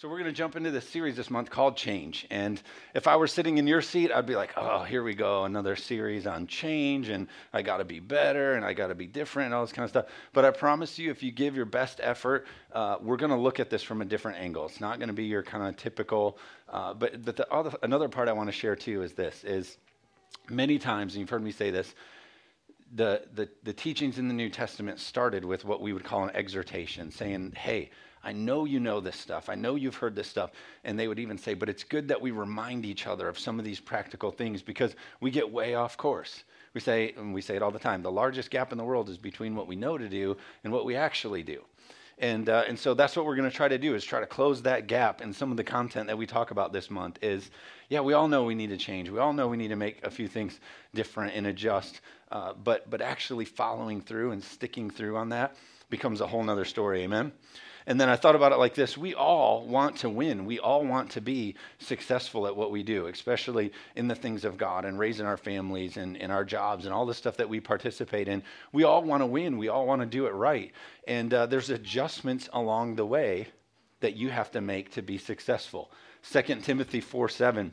So, we're going to jump into this series this month called Change. And if I were sitting in your seat, I'd be like, oh, here we go, another series on change, and I got to be better, and I got to be different, and all this kind of stuff. But I promise you, if you give your best effort, uh, we're going to look at this from a different angle. It's not going to be your kind of typical. Uh, but but the other, another part I want to share too is this: is many times, and you've heard me say this, the, the, the teachings in the New Testament started with what we would call an exhortation, saying, hey, I know you know this stuff. I know you've heard this stuff. And they would even say, but it's good that we remind each other of some of these practical things because we get way off course. We say, and we say it all the time, the largest gap in the world is between what we know to do and what we actually do. And, uh, and so that's what we're going to try to do is try to close that gap. And some of the content that we talk about this month is, yeah, we all know we need to change. We all know we need to make a few things different and adjust. Uh, but, but actually following through and sticking through on that becomes a whole nother story. Amen. And then I thought about it like this we all want to win. We all want to be successful at what we do, especially in the things of God and raising our families and, and our jobs and all the stuff that we participate in. We all want to win. We all want to do it right. And uh, there's adjustments along the way that you have to make to be successful. 2 Timothy 4 7.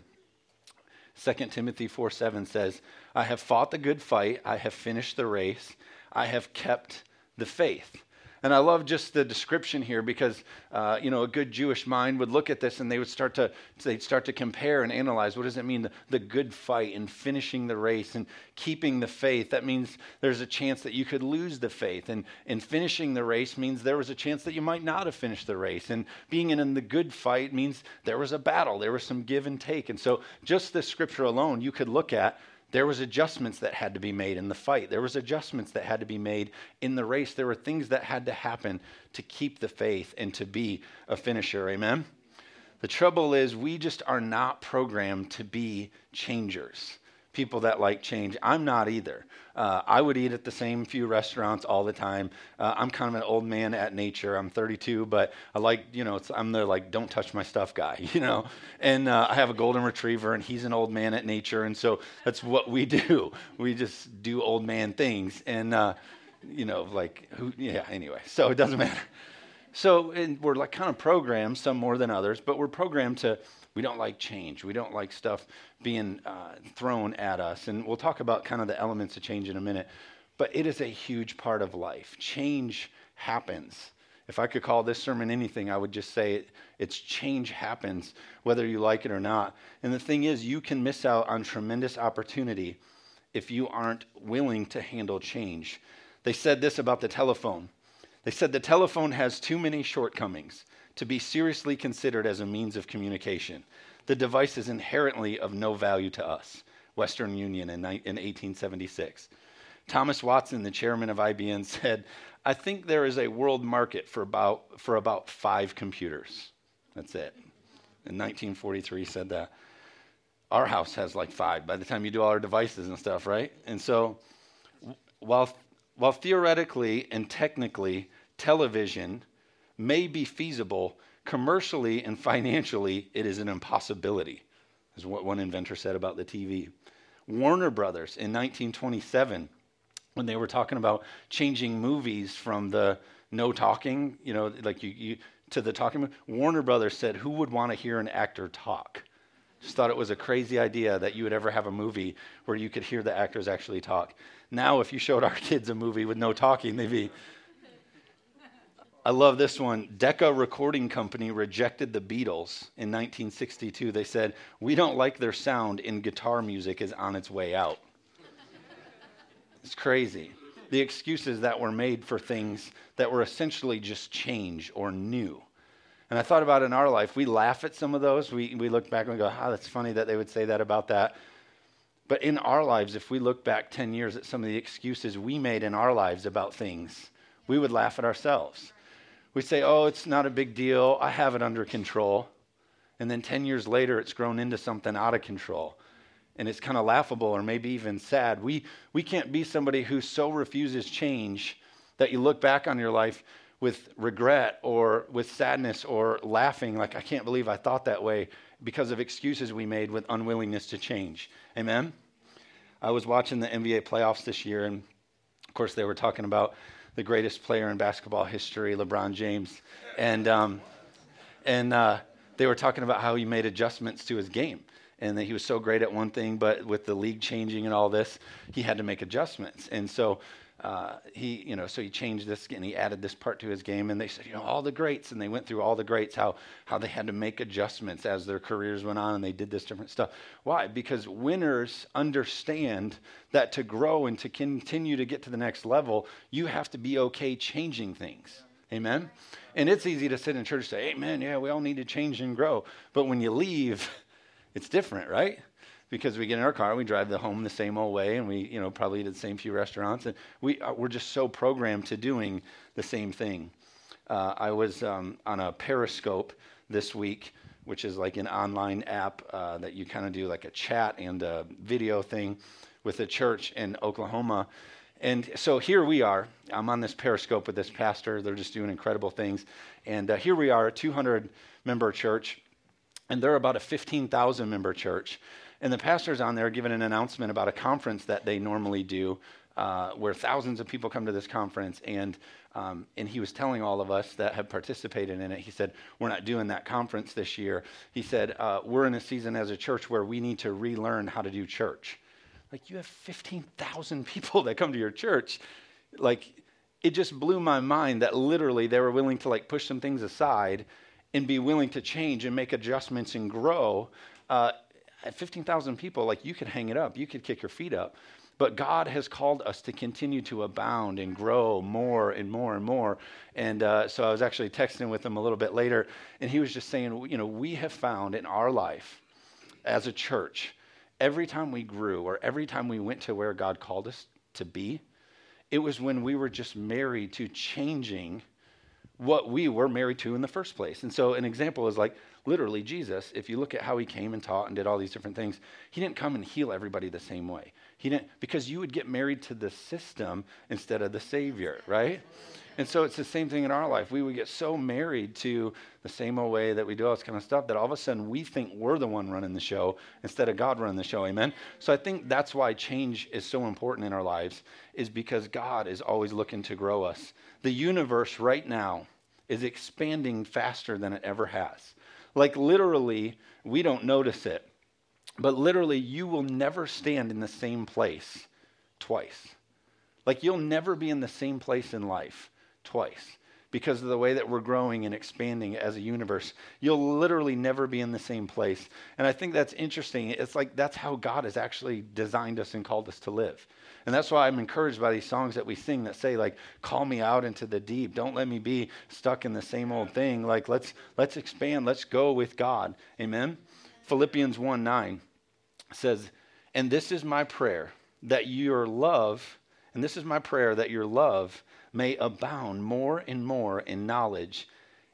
2 Timothy 4 7 says, I have fought the good fight, I have finished the race, I have kept the faith. And I love just the description here because, uh, you know, a good Jewish mind would look at this and they would start to, they'd start to compare and analyze. What does it mean, the, the good fight and finishing the race and keeping the faith? That means there's a chance that you could lose the faith. And, and finishing the race means there was a chance that you might not have finished the race. And being in the good fight means there was a battle, there was some give and take. And so just this scripture alone, you could look at there was adjustments that had to be made in the fight. There was adjustments that had to be made in the race. There were things that had to happen to keep the faith and to be a finisher. Amen. The trouble is we just are not programmed to be changers people that like change. I'm not either. Uh, I would eat at the same few restaurants all the time. Uh, I'm kind of an old man at nature. I'm 32, but I like, you know, I'm the like, don't touch my stuff guy, you know. And uh, I have a golden retriever, and he's an old man at nature, and so that's what we do. We just do old man things, and uh, you know, like who? Yeah. Anyway, so it doesn't matter. So we're like kind of programmed, some more than others, but we're programmed to we don't like change. We don't like stuff being uh, thrown at us. And we'll talk about kind of the elements of change in a minute. But it is a huge part of life. Change happens. If I could call this sermon anything, I would just say it, it's change happens, whether you like it or not. And the thing is, you can miss out on tremendous opportunity if you aren't willing to handle change. They said this about the telephone. They said the telephone has too many shortcomings to be seriously considered as a means of communication. The device is inherently of no value to us. Western Union in, in 1876. Thomas Watson, the chairman of IBM, said, I think there is a world market for about, for about five computers. That's it. In 1943, said that. Our house has like five by the time you do all our devices and stuff, right? And so, while, while theoretically and technically television may be feasible, commercially and financially, it is an impossibility, is what one inventor said about the TV. Warner Brothers in 1927, when they were talking about changing movies from the no talking, you know, like you, you to the talking, Warner Brothers said, Who would want to hear an actor talk? Just thought it was a crazy idea that you would ever have a movie where you could hear the actors actually talk. Now, if you showed our kids a movie with no talking, they'd be I love this one. Decca Recording Company rejected the Beatles in 1962. They said, We don't like their sound, and guitar music is on its way out. it's crazy. The excuses that were made for things that were essentially just change or new. And I thought about in our life, we laugh at some of those. We, we look back and we go, oh, that's funny that they would say that about that. But in our lives, if we look back 10 years at some of the excuses we made in our lives about things, we would laugh at ourselves. We say, oh, it's not a big deal. I have it under control. And then 10 years later, it's grown into something out of control. And it's kind of laughable or maybe even sad. We, we can't be somebody who so refuses change that you look back on your life with regret or with sadness or laughing, like, I can't believe I thought that way because of excuses we made with unwillingness to change. Amen? I was watching the NBA playoffs this year, and of course, they were talking about the greatest player in basketball history, LeBron James. And, um, and uh, they were talking about how he made adjustments to his game and that he was so great at one thing, but with the league changing and all this, he had to make adjustments. And so uh, he, you know, so he changed this and he added this part to his game. And they said, you know, all the greats, and they went through all the greats, how how they had to make adjustments as their careers went on, and they did this different stuff. Why? Because winners understand that to grow and to continue to get to the next level, you have to be okay changing things. Amen. And it's easy to sit in church and say, Amen, yeah, we all need to change and grow. But when you leave, it's different, right? Because we get in our car, we drive the home the same old way, and we, you know, probably eat at the same few restaurants, and we uh, we're just so programmed to doing the same thing. Uh, I was um, on a Periscope this week, which is like an online app uh, that you kind of do like a chat and a video thing with a church in Oklahoma. And so here we are. I'm on this Periscope with this pastor. They're just doing incredible things. And uh, here we are, a 200 member church, and they're about a 15,000 member church. And the pastor's on there giving an announcement about a conference that they normally do, uh, where thousands of people come to this conference. And um, and he was telling all of us that have participated in it. He said, "We're not doing that conference this year." He said, uh, "We're in a season as a church where we need to relearn how to do church." Like you have fifteen thousand people that come to your church, like it just blew my mind that literally they were willing to like push some things aside and be willing to change and make adjustments and grow uh, at 15,000 people, like you could hang it up, you could kick your feet up. But God has called us to continue to abound and grow more and more and more. And uh, so I was actually texting with him a little bit later, and he was just saying, you know, we have found in our life as a church, every time we grew or every time we went to where God called us to be, it was when we were just married to changing what we were married to in the first place. And so an example is like literally Jesus, if you look at how he came and taught and did all these different things, he didn't come and heal everybody the same way. He didn't because you would get married to the system instead of the savior, right? And so it's the same thing in our life. We would get so married to the same old way that we do all this kind of stuff that all of a sudden we think we're the one running the show instead of God running the show. Amen. So I think that's why change is so important in our lives, is because God is always looking to grow us. The universe right now is expanding faster than it ever has. Like literally, we don't notice it, but literally, you will never stand in the same place twice. Like you'll never be in the same place in life twice because of the way that we're growing and expanding as a universe. You'll literally never be in the same place. And I think that's interesting. It's like that's how God has actually designed us and called us to live. And that's why I'm encouraged by these songs that we sing that say like call me out into the deep. Don't let me be stuck in the same old thing. Like let's let's expand. Let's go with God. Amen. Philippians 1 9 says, And this is my prayer that your love, and this is my prayer that your love may abound more and more in knowledge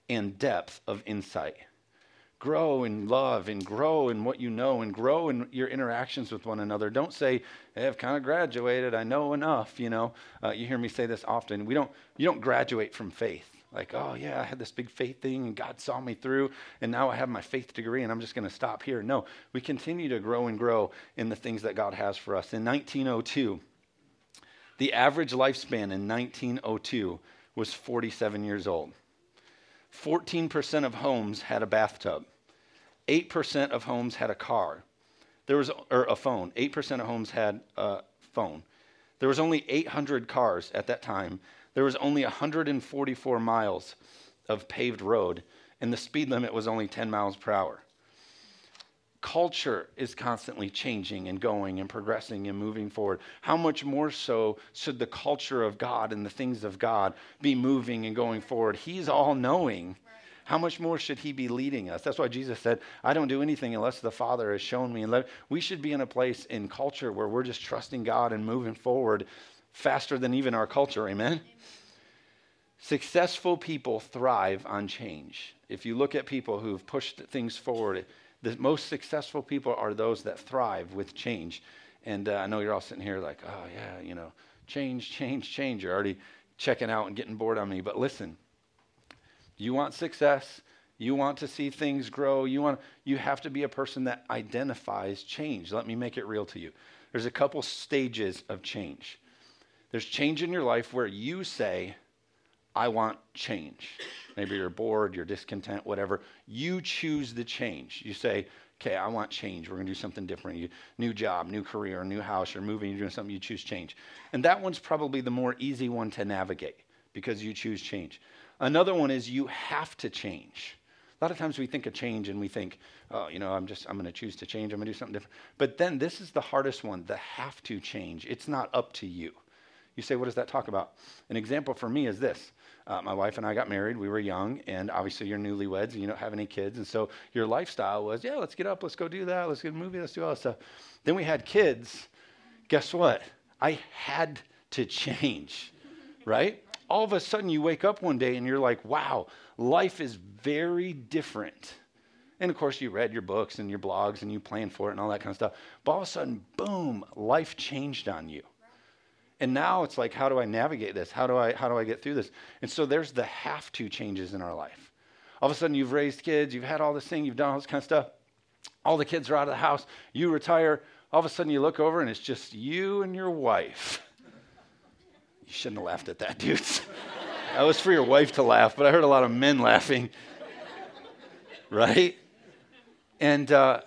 and depth of insight. Grow in love and grow in what you know and grow in your interactions with one another. Don't say, hey, I've kind of graduated. I know enough. You know, uh, you hear me say this often. We don't, you don't graduate from faith. Like, oh, yeah, I had this big faith thing and God saw me through, and now I have my faith degree and I'm just going to stop here. No, we continue to grow and grow in the things that God has for us. In 1902, the average lifespan in 1902 was 47 years old. 14% of homes had a bathtub. 8% of homes had a car. There was or a phone. 8% of homes had a phone. There was only 800 cars at that time. There was only 144 miles of paved road and the speed limit was only 10 miles per hour culture is constantly changing and going and progressing and moving forward. How much more so should the culture of God and the things of God be moving and going forward? He's all knowing. How much more should he be leading us? That's why Jesus said, I don't do anything unless the Father has shown me. And we should be in a place in culture where we're just trusting God and moving forward faster than even our culture. Amen? Amen. Successful people thrive on change. If you look at people who've pushed things forward, the most successful people are those that thrive with change. And uh, I know you're all sitting here like, oh, yeah, you know, change, change, change. You're already checking out and getting bored on me. But listen, you want success, you want to see things grow, you, want, you have to be a person that identifies change. Let me make it real to you. There's a couple stages of change. There's change in your life where you say, I want change. Maybe you're bored, you're discontent, whatever. You choose the change. You say, okay, I want change. We're going to do something different. You, new job, new career, new house, you're moving, you're doing something, you choose change. And that one's probably the more easy one to navigate because you choose change. Another one is you have to change. A lot of times we think of change and we think, oh, you know, I'm just, I'm going to choose to change. I'm going to do something different. But then this is the hardest one the have to change. It's not up to you. You say, what does that talk about? An example for me is this. Uh, my wife and I got married. We were young, and obviously you're newlyweds and you don't have any kids. And so your lifestyle was, yeah, let's get up, let's go do that, let's get a movie, let's do all that stuff. Then we had kids. Guess what? I had to change, right? All of a sudden you wake up one day and you're like, wow, life is very different. And of course, you read your books and your blogs and you planned for it and all that kind of stuff. But all of a sudden, boom, life changed on you. And now it's like, how do I navigate this? How do I, how do I get through this? And so there's the have to changes in our life. All of a sudden, you've raised kids, you've had all this thing, you've done all this kind of stuff. All the kids are out of the house, you retire. All of a sudden, you look over and it's just you and your wife. You shouldn't have laughed at that, dudes. that was for your wife to laugh, but I heard a lot of men laughing. right? And uh,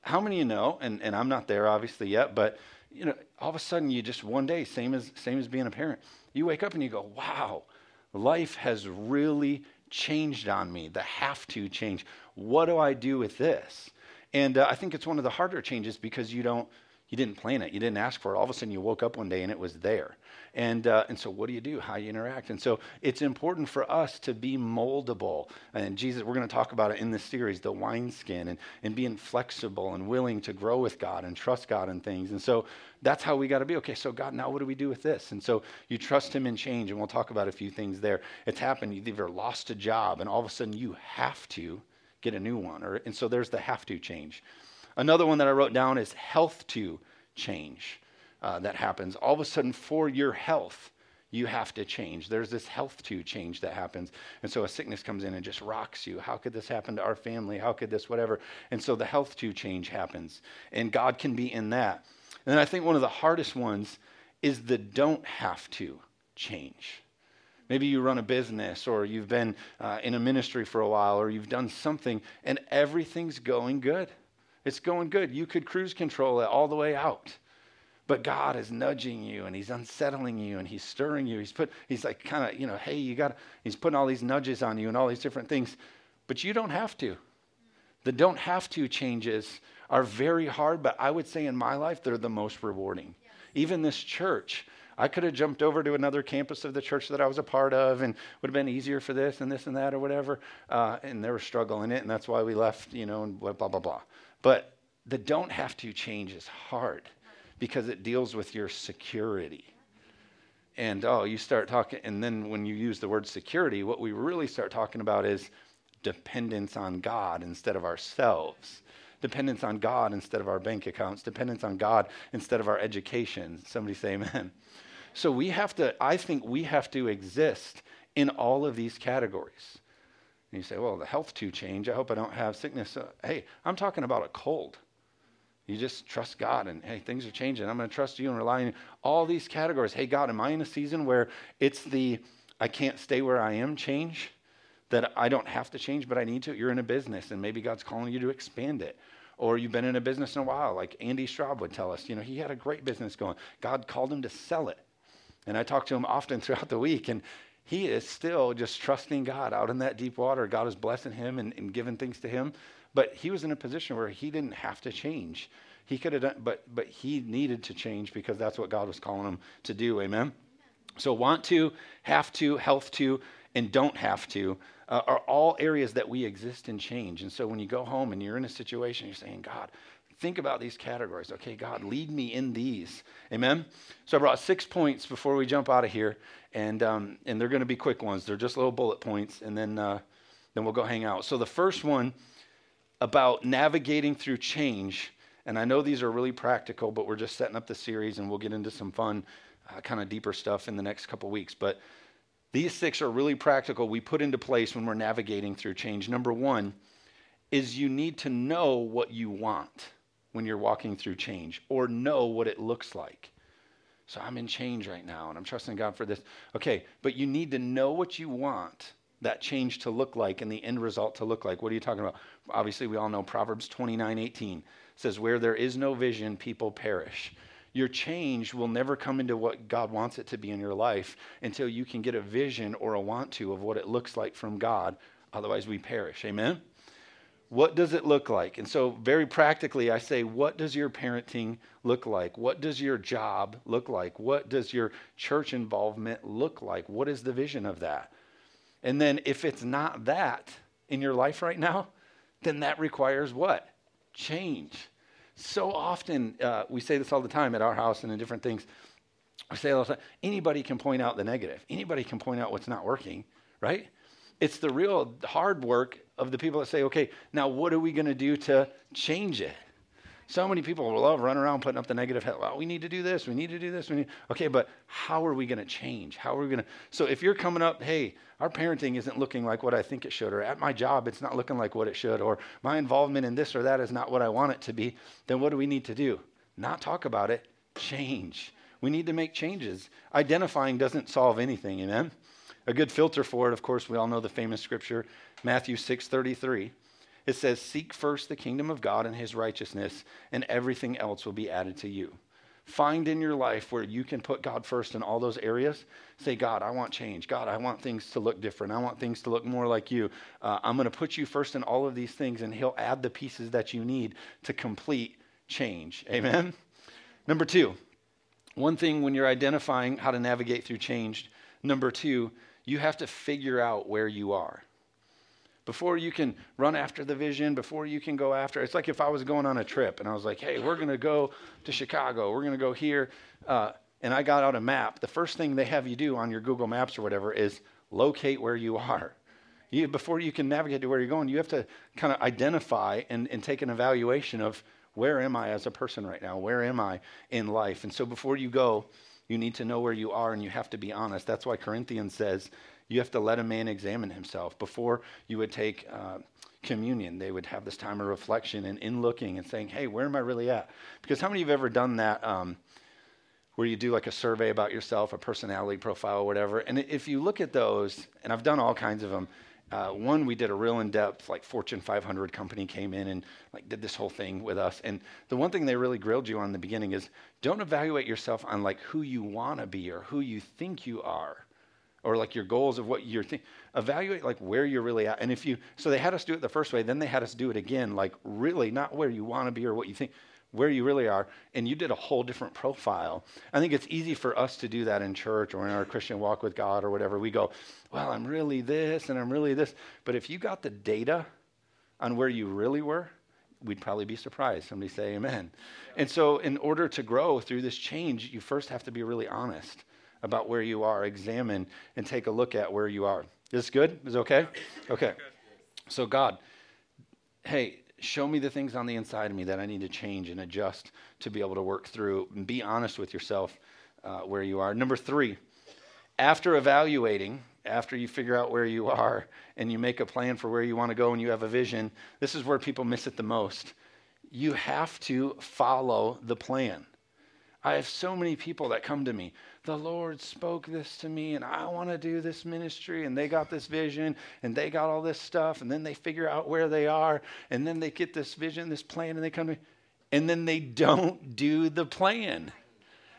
how many you know, and, and I'm not there obviously yet, but you know, all of a sudden you just one day, same as same as being a parent, you wake up and you go, wow, life has really changed on me. The have to change. What do I do with this? And uh, I think it's one of the harder changes because you don't you didn't plan it. You didn't ask for it. All of a sudden, you woke up one day and it was there. And, uh, and so, what do you do? How you interact? And so, it's important for us to be moldable. And Jesus, we're going to talk about it in this series, the wineskin, and, and being flexible and willing to grow with God and trust God in things. And so, that's how we got to be. Okay, so God, now what do we do with this? And so, you trust Him in change. And we'll talk about a few things there. It's happened. You've either lost a job, and all of a sudden, you have to get a new one. Or, and so, there's the have to change. Another one that I wrote down is health to change uh, that happens. All of a sudden, for your health, you have to change. There's this health to change that happens. And so a sickness comes in and just rocks you. How could this happen to our family? How could this, whatever? And so the health to change happens. And God can be in that. And I think one of the hardest ones is the don't have to change. Maybe you run a business or you've been uh, in a ministry for a while or you've done something and everything's going good. It's going good. You could cruise control it all the way out. But God is nudging you and he's unsettling you and he's stirring you. He's put he's like kind of, you know, hey, you got he's putting all these nudges on you and all these different things. But you don't have to. The don't have to changes are very hard, but I would say in my life they're the most rewarding. Even this church, I could have jumped over to another campus of the church that I was a part of and would have been easier for this and this and that or whatever. Uh, and they were struggling it, and that's why we left, you know, and blah, blah, blah, blah. But the don't have to change is hard because it deals with your security. And oh, you start talking, and then when you use the word security, what we really start talking about is dependence on God instead of ourselves, dependence on God instead of our bank accounts, dependence on God instead of our education. Somebody say amen. So we have to, I think we have to exist in all of these categories. And you say, well, the health to change. I hope I don't have sickness. Uh, hey, I'm talking about a cold. You just trust God and hey, things are changing. I'm going to trust you and rely on you. All these categories. Hey, God, am I in a season where it's the I can't stay where I am change? That I don't have to change, but I need to. You're in a business and maybe God's calling you to expand it. Or you've been in a business in a while, like Andy Straub would tell us. You know, he had a great business going. God called him to sell it. And I talk to him often throughout the week, and he is still just trusting God out in that deep water. God is blessing him and, and giving things to him. But he was in a position where he didn't have to change. He could have done, but but he needed to change because that's what God was calling him to do. Amen. So want to, have to, health to, and don't have to uh, are all areas that we exist in change. And so when you go home and you're in a situation, you're saying, God, think about these categories. Okay, God, lead me in these. Amen. So I brought six points before we jump out of here, and um, and they're going to be quick ones. They're just little bullet points, and then uh, then we'll go hang out. So the first one about navigating through change. And I know these are really practical, but we're just setting up the series and we'll get into some fun, uh, kind of deeper stuff in the next couple weeks. But these six are really practical. We put into place when we're navigating through change. Number one is you need to know what you want when you're walking through change or know what it looks like. So I'm in change right now and I'm trusting God for this. Okay, but you need to know what you want that change to look like and the end result to look like. What are you talking about? Obviously, we all know Proverbs 29 18 says, Where there is no vision, people perish. Your change will never come into what God wants it to be in your life until you can get a vision or a want to of what it looks like from God. Otherwise, we perish. Amen? What does it look like? And so, very practically, I say, what does your parenting look like? What does your job look like? What does your church involvement look like? What is the vision of that? And then, if it's not that in your life right now, then that requires what? Change so often, uh, we say this all the time at our house and in different things. We say all the time, anybody can point out the negative. Anybody can point out what's not working, right? It's the real hard work of the people that say, okay, now what are we going to do to change it? So many people love running around putting up the negative. head. Well, we need to do this. We need to do this. We need. Okay, but how are we going to change? How are we going to? So if you're coming up, hey, our parenting isn't looking like what I think it should, or at my job it's not looking like what it should, or my involvement in this or that is not what I want it to be, then what do we need to do? Not talk about it. Change. We need to make changes. Identifying doesn't solve anything. Amen. A good filter for it, of course, we all know the famous scripture, Matthew 6:33 it says, Seek first the kingdom of God and his righteousness, and everything else will be added to you. Find in your life where you can put God first in all those areas. Say, God, I want change. God, I want things to look different. I want things to look more like you. Uh, I'm going to put you first in all of these things, and He'll add the pieces that you need to complete change. Amen? Number two, one thing when you're identifying how to navigate through change, number two, you have to figure out where you are before you can run after the vision, before you can go after. It's like if I was going on a trip and I was like, hey, we're going to go to Chicago, we're going to go here. Uh, and I got out a map. The first thing they have you do on your Google Maps or whatever is locate where you are. You, before you can navigate to where you're going, you have to kind of identify and, and take an evaluation of where am I as a person right now? Where am I in life? And so before you go, you need to know where you are and you have to be honest. That's why Corinthians says you have to let a man examine himself. Before you would take uh, communion, they would have this time of reflection and in looking and saying, hey, where am I really at? Because how many of you have ever done that? Um, where you do like a survey about yourself, a personality profile, whatever. And if you look at those, and I've done all kinds of them. Uh, one we did a real in-depth, like Fortune 500 company came in and like did this whole thing with us. And the one thing they really grilled you on in the beginning is don't evaluate yourself on like who you want to be or who you think you are or like your goals of what you're thinking. Evaluate like where you're really at. And if you, so they had us do it the first way, then they had us do it again, like really not where you want to be or what you think, where you really are. And you did a whole different profile. I think it's easy for us to do that in church or in our Christian walk with God or whatever. We go, well, I'm really this and I'm really this. But if you got the data on where you really were, we'd probably be surprised. Somebody say amen. And so, in order to grow through this change, you first have to be really honest about where you are. Examine and take a look at where you are. Is this good? Is it okay? Okay. So, God, hey, show me the things on the inside of me that I need to change and adjust to be able to work through and be honest with yourself uh, where you are. Number three, after evaluating, after you figure out where you are and you make a plan for where you want to go and you have a vision, this is where people miss it the most. You have to follow the plan. I have so many people that come to me. The Lord spoke this to me, and I want to do this ministry. And they got this vision, and they got all this stuff. And then they figure out where they are, and then they get this vision, this plan, and they come to me, and then they don't do the plan.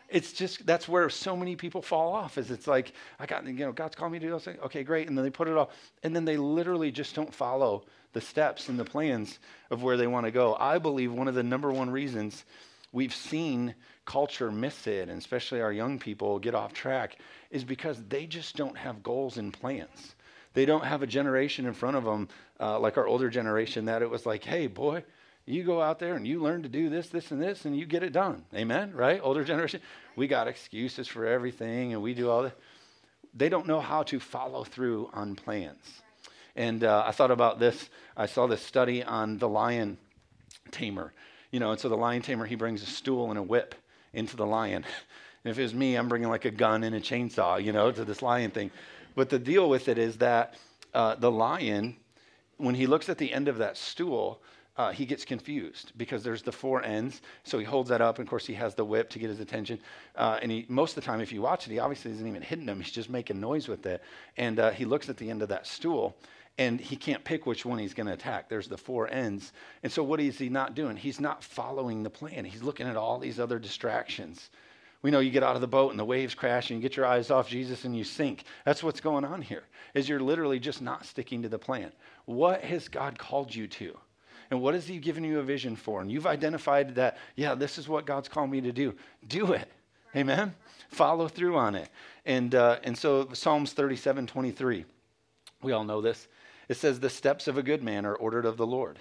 It's just that's where so many people fall off. Is it's like I got you know God's called me to do this. Okay, great, and then they put it all, and then they literally just don't follow the steps and the plans of where they want to go. I believe one of the number one reasons we've seen culture miss it, and especially our young people get off track, is because they just don't have goals and plans. They don't have a generation in front of them, uh, like our older generation, that it was like, hey, boy, you go out there and you learn to do this, this, and this, and you get it done. Amen? Right? Older generation, we got excuses for everything, and we do all that. They don't know how to follow through on plans. And uh, I thought about this. I saw this study on the lion tamer. You know, and so the lion tamer, he brings a stool and a whip into the lion. And if it was me, I'm bringing like a gun and a chainsaw, you know, to this lion thing. But the deal with it is that uh, the lion, when he looks at the end of that stool, uh, he gets confused because there's the four ends. So he holds that up, and of course he has the whip to get his attention. Uh, and he most of the time, if you watch it, he obviously isn't even hitting them; he's just making noise with it. And uh, he looks at the end of that stool, and he can't pick which one he's going to attack. There's the four ends. And so what is he not doing? He's not following the plan. He's looking at all these other distractions. We know you get out of the boat and the waves crash and you get your eyes off Jesus and you sink. That's what's going on here. Is you're literally just not sticking to the plan. What has God called you to? And what has He given you a vision for? And you've identified that, yeah, this is what God's called me to do. Do it. Amen. Follow through on it. And, uh, and so Psalms 37 23, we all know this. It says, The steps of a good man are ordered of the Lord.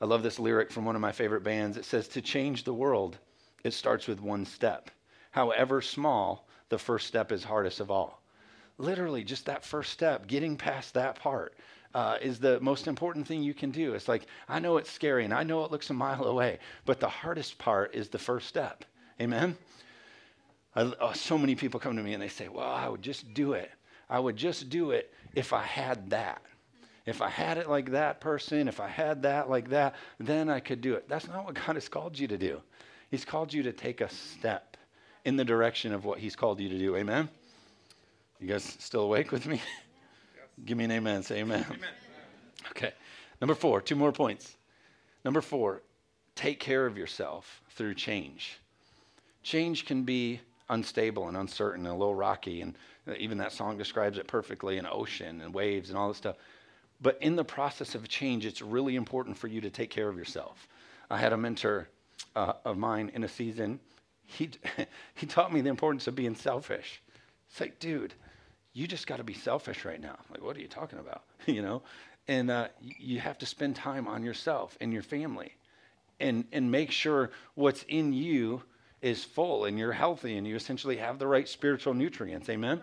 I love this lyric from one of my favorite bands. It says, To change the world, it starts with one step. However small, the first step is hardest of all. Literally, just that first step, getting past that part uh, is the most important thing you can do. It's like, I know it's scary and I know it looks a mile away, but the hardest part is the first step. Amen? I, oh, so many people come to me and they say, Well, I would just do it. I would just do it if I had that. If I had it like that person, if I had that like that, then I could do it. That's not what God has called you to do. He's called you to take a step in the direction of what He's called you to do. Amen? You guys still awake with me? Give me an amen. Say amen. amen. Okay. Number four, two more points. Number four, take care of yourself through change. Change can be unstable and uncertain and a little rocky, and even that song describes it perfectly an ocean and waves and all this stuff. But in the process of change, it's really important for you to take care of yourself. I had a mentor uh, of mine in a season. He, he taught me the importance of being selfish. It's like, dude, you just got to be selfish right now. Like, what are you talking about? you know, and uh, you have to spend time on yourself and your family, and and make sure what's in you is full and you're healthy and you essentially have the right spiritual nutrients. Amen.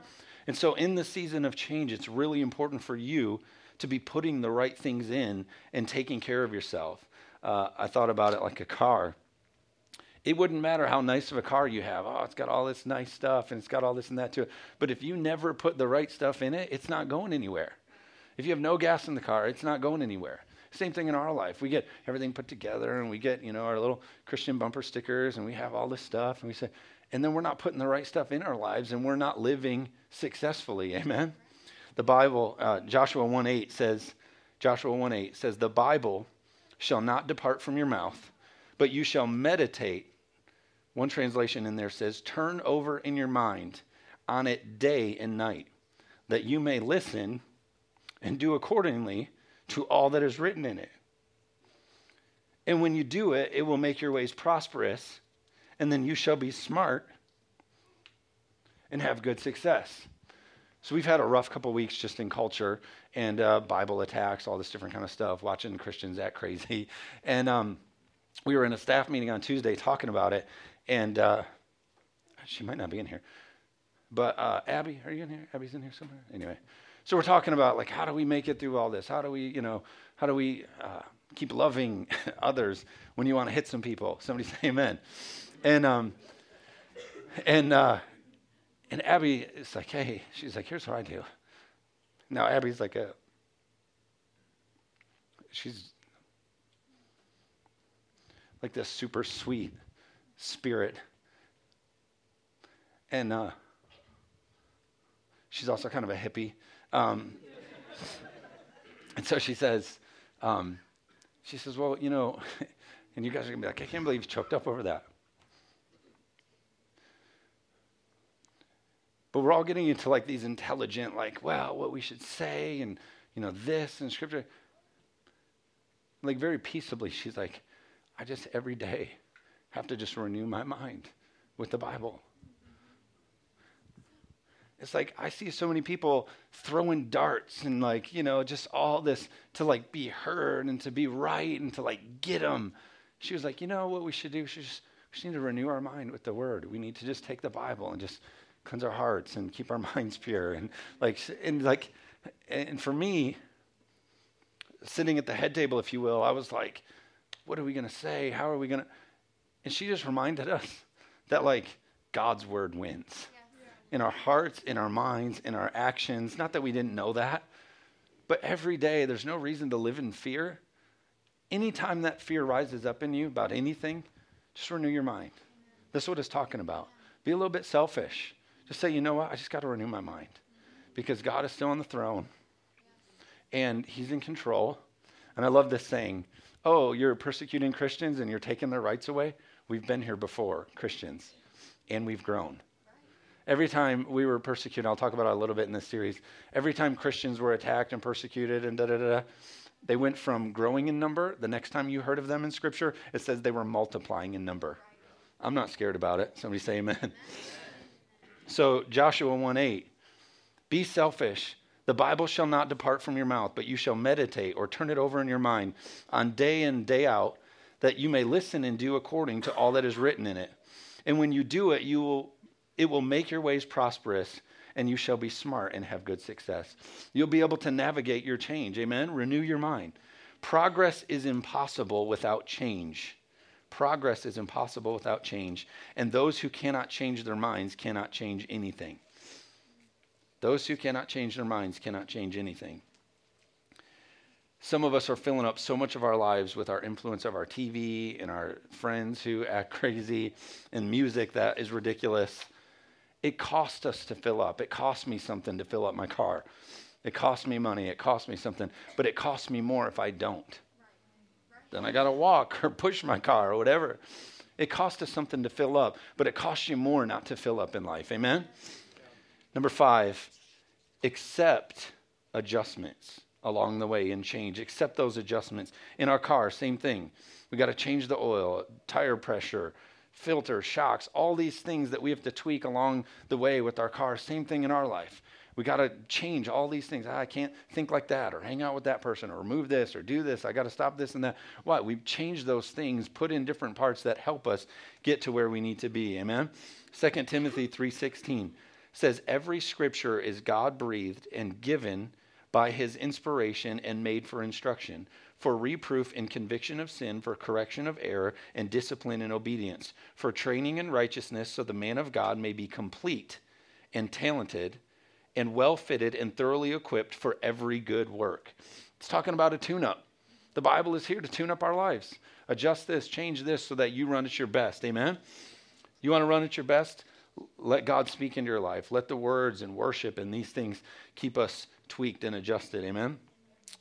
And so, in the season of change, it's really important for you to be putting the right things in and taking care of yourself. Uh, I thought about it like a car it wouldn't matter how nice of a car you have. Oh, it's got all this nice stuff and it's got all this and that to it. But if you never put the right stuff in it, it's not going anywhere. If you have no gas in the car, it's not going anywhere. Same thing in our life. We get everything put together and we get, you know, our little Christian bumper stickers and we have all this stuff and we say, and then we're not putting the right stuff in our lives and we're not living successfully. Amen. The Bible, uh, Joshua 1 8 says, Joshua 1 8 says, the Bible shall not depart from your mouth, but you shall meditate one translation in there says, Turn over in your mind on it day and night, that you may listen and do accordingly to all that is written in it. And when you do it, it will make your ways prosperous, and then you shall be smart and have good success. So we've had a rough couple weeks just in culture and uh, Bible attacks, all this different kind of stuff, watching Christians act crazy. And um, we were in a staff meeting on Tuesday talking about it, and uh, she might not be in here. But uh, Abby, are you in here? Abby's in here somewhere? Anyway, so we're talking about like how do we make it through all this? How do we, you know, how do we uh, keep loving others when you want to hit some people? Somebody say amen. And um, and uh, and Abby is like, hey, she's like, here's what I do. Now Abby's like a, she's like this super sweet spirit. And uh, she's also kind of a hippie. Um, and so she says, um, she says, well, you know, and you guys are going to be like, I can't believe you choked up over that. But we're all getting into like these intelligent, like, well, what we should say and, you know, this and scripture. Like, very peaceably, she's like, I just every day have to just renew my mind with the Bible. It's like I see so many people throwing darts and like, you know, just all this to like be heard and to be right and to like get them. She was like, you know what we should do? We, should just, we just need to renew our mind with the word. We need to just take the Bible and just cleanse our hearts and keep our minds pure. And like, and like, and for me, sitting at the head table, if you will, I was like, what are we going to say? How are we going to? And she just reminded us that, like, God's word wins in our hearts, in our minds, in our actions. Not that we didn't know that, but every day there's no reason to live in fear anytime that fear rises up in you about anything, just renew your mind. This is what it's talking about. Be a little bit selfish. Say, you know what? I just got to renew my mind because God is still on the throne and He's in control. And I love this saying Oh, you're persecuting Christians and you're taking their rights away? We've been here before, Christians, and we've grown. Every time we were persecuted, I'll talk about it a little bit in this series. Every time Christians were attacked and persecuted and da da da, they went from growing in number. The next time you heard of them in Scripture, it says they were multiplying in number. I'm not scared about it. Somebody say amen. So, Joshua 1 8, be selfish. The Bible shall not depart from your mouth, but you shall meditate or turn it over in your mind on day in, day out, that you may listen and do according to all that is written in it. And when you do it, you will, it will make your ways prosperous, and you shall be smart and have good success. You'll be able to navigate your change. Amen? Renew your mind. Progress is impossible without change. Progress is impossible without change, and those who cannot change their minds cannot change anything. Those who cannot change their minds cannot change anything. Some of us are filling up so much of our lives with our influence of our TV and our friends who act crazy and music that is ridiculous. It costs us to fill up. It costs me something to fill up my car. It costs me money. It costs me something. But it costs me more if I don't then I got to walk or push my car or whatever. It costs us something to fill up, but it costs you more not to fill up in life. Amen? Number five, accept adjustments along the way and change. Accept those adjustments. In our car, same thing. We got to change the oil, tire pressure, filter, shocks, all these things that we have to tweak along the way with our car. Same thing in our life. We got to change all these things. Ah, I can't think like that, or hang out with that person, or remove this, or do this. I got to stop this and that. What? We've changed those things, put in different parts that help us get to where we need to be. Amen. 2 Timothy 3:16 says every scripture is God breathed and given by his inspiration and made for instruction, for reproof and conviction of sin, for correction of error, and discipline and obedience, for training in righteousness, so the man of God may be complete and talented and well fitted and thoroughly equipped for every good work. It's talking about a tune up. The Bible is here to tune up our lives. Adjust this, change this so that you run at your best. Amen? You want to run at your best? Let God speak into your life. Let the words and worship and these things keep us tweaked and adjusted. Amen?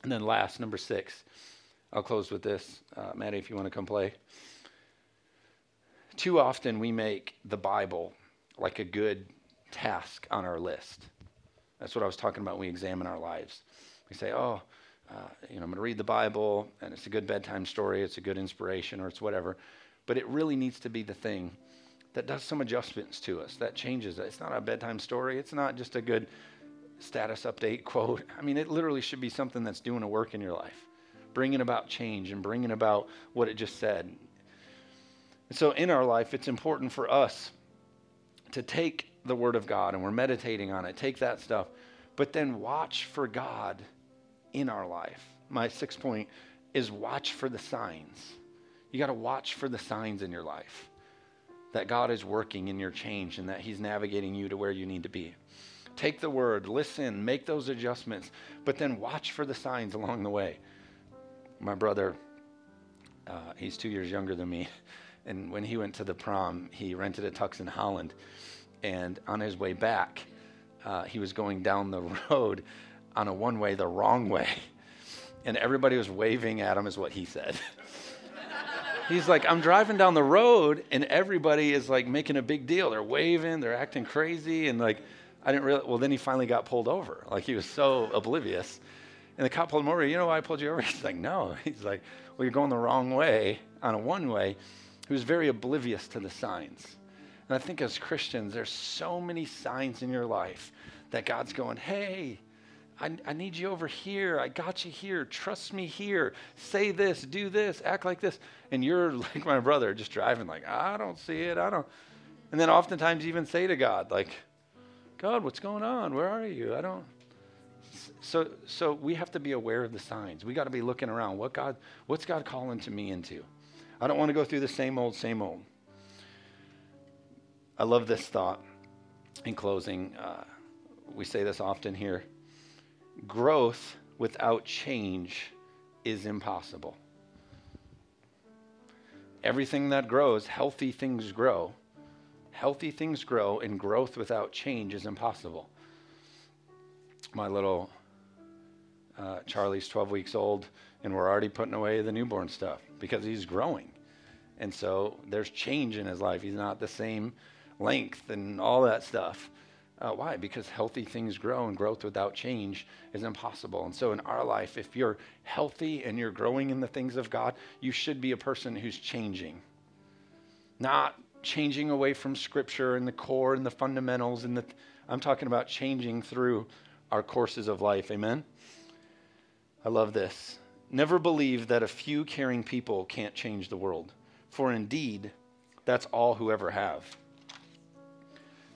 And then last, number six. I'll close with this. Uh, Maddie, if you want to come play. Too often we make the Bible like a good task on our list. That's what I was talking about when we examine our lives. We say, oh, uh, you know, I'm going to read the Bible, and it's a good bedtime story, it's a good inspiration, or it's whatever. But it really needs to be the thing that does some adjustments to us, that changes it. It's not a bedtime story, it's not just a good status update quote. I mean, it literally should be something that's doing a work in your life, bringing about change and bringing about what it just said. So in our life, it's important for us to take the Word of God and we're meditating on it, take that stuff, but then watch for God in our life. My sixth point is watch for the signs. You got to watch for the signs in your life that God is working in your change and that He's navigating you to where you need to be. Take the word, listen, make those adjustments, but then watch for the signs along the way. My brother, uh, he's two years younger than me, and when he went to the prom, he rented a tux in Holland and on his way back, uh, he was going down the road on a one way the wrong way. And everybody was waving at him, is what he said. He's like, I'm driving down the road, and everybody is like making a big deal. They're waving, they're acting crazy, and like, I didn't really. Well, then he finally got pulled over. Like, he was so oblivious. And the cop pulled him over. You know why I pulled you over? He's like, No. He's like, Well, you're going the wrong way on a one way. He was very oblivious to the signs. And I think as Christians, there's so many signs in your life that God's going, hey, I, I, need you over here. I got you here. Trust me here. Say this, do this, act like this. And you're like my brother, just driving, like, I don't see it. I don't. And then oftentimes even say to God, like, God, what's going on? Where are you? I don't. So, so we have to be aware of the signs. We got to be looking around. What God, what's God calling to me into? I don't want to go through the same old, same old. I love this thought in closing. Uh, we say this often here growth without change is impossible. everything that grows, healthy things grow. Healthy things grow, and growth without change is impossible. My little uh, Charlie's 12 weeks old, and we're already putting away the newborn stuff because he's growing. And so there's change in his life. He's not the same length and all that stuff. Uh, why? Because healthy things grow, and growth without change is impossible. And so, in our life, if you're healthy and you're growing in the things of God, you should be a person who's changing. Not changing away from Scripture and the core and the fundamentals. And the, I'm talking about changing through our courses of life. Amen? I love this. Never believe that a few caring people can't change the world, for indeed, that's all who ever have.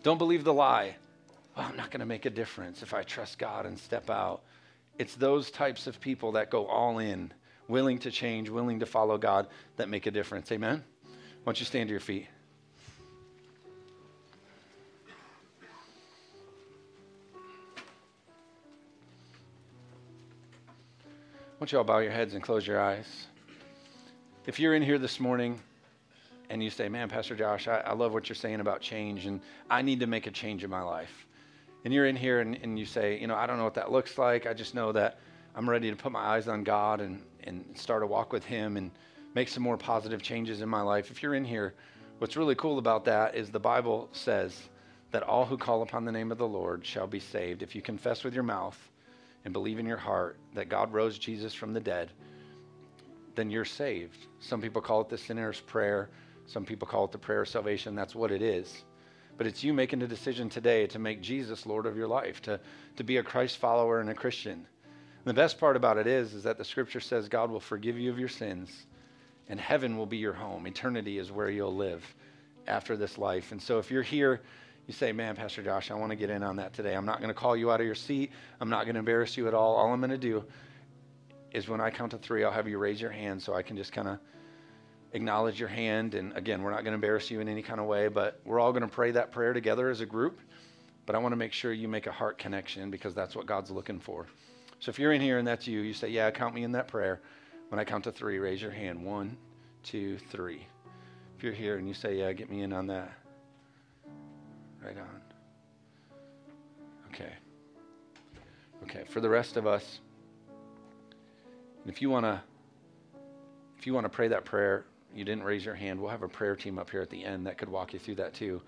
Don't believe the lie I'm not going to make a difference if I trust God and step out. It's those types of people that go all in, willing to change, willing to follow God, that make a difference. Amen? Why don't you stand to your feet? Don't you all bow your heads and close your eyes? If you're in here this morning and you say, Man, Pastor Josh, I, I love what you're saying about change, and I need to make a change in my life and you're in here and, and you say, you know, I don't know what that looks like. I just know that I'm ready to put my eyes on God and, and start a walk with Him and make some more positive changes in my life. If you're in here, what's really cool about that is the Bible says that all who call upon the name of the Lord shall be saved. If you confess with your mouth and believe in your heart that God rose Jesus from the dead, then you're saved. Some people call it the sinner's prayer. Some people call it the prayer of salvation. That's what it is. But it's you making a decision today to make Jesus Lord of your life, to, to be a Christ follower and a Christian. And the best part about it is, is that the scripture says God will forgive you of your sins and heaven will be your home. Eternity is where you'll live after this life. And so if you're here, you say, man, Pastor Josh, I want to get in on that today. I'm not going to call you out of your seat. I'm not going to embarrass you at all. All I'm going to do is when I count to three, I'll have you raise your hand so I can just kind of acknowledge your hand. And again, we're not going to embarrass you in any kind of way, but we're all going to pray that prayer together as a group. But I want to make sure you make a heart connection because that's what God's looking for. So if you're in here and that's you, you say, Yeah, count me in that prayer. When I count to three, raise your hand. One, two, three. If you're here and you say, Yeah, get me in on that. Right on. Okay. Okay. For the rest of us, if you want to if you want to pray that prayer, you didn't raise your hand, we'll have a prayer team up here at the end that could walk you through that too.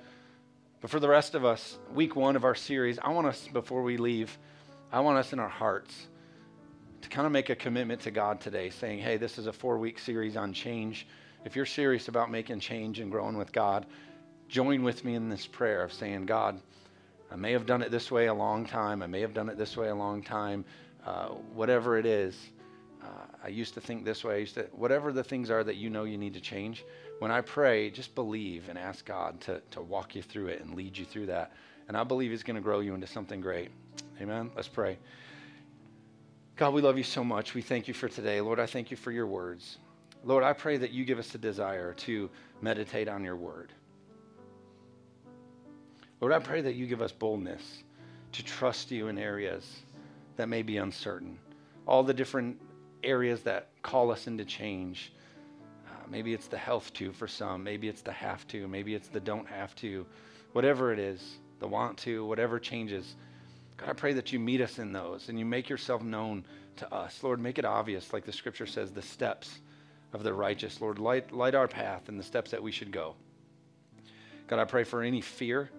But for the rest of us, week one of our series, I want us, before we leave, I want us in our hearts to kind of make a commitment to God today, saying, hey, this is a four week series on change. If you're serious about making change and growing with God, join with me in this prayer of saying, God, I may have done it this way a long time. I may have done it this way a long time. Uh, whatever it is, uh, I used to think this way. I used to, whatever the things are that you know you need to change, when I pray, just believe and ask God to, to walk you through it and lead you through that. And I believe He's going to grow you into something great. Amen. Let's pray. God, we love you so much. We thank you for today. Lord, I thank you for your words. Lord, I pray that you give us a desire to meditate on your word. Lord, I pray that you give us boldness to trust you in areas that may be uncertain. All the different areas that call us into change. Uh, maybe it's the health to for some. Maybe it's the have to. Maybe it's the don't have to. Whatever it is, the want to, whatever changes. God, I pray that you meet us in those and you make yourself known to us. Lord, make it obvious, like the scripture says, the steps of the righteous. Lord, light, light our path and the steps that we should go. God, I pray for any fear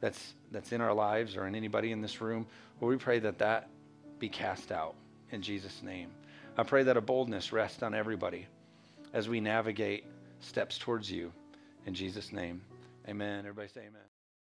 that's, that's in our lives or in anybody in this room. Lord, we pray that that be cast out in Jesus' name. I pray that a boldness rest on everybody as we navigate steps towards you. In Jesus' name, amen. Everybody say amen.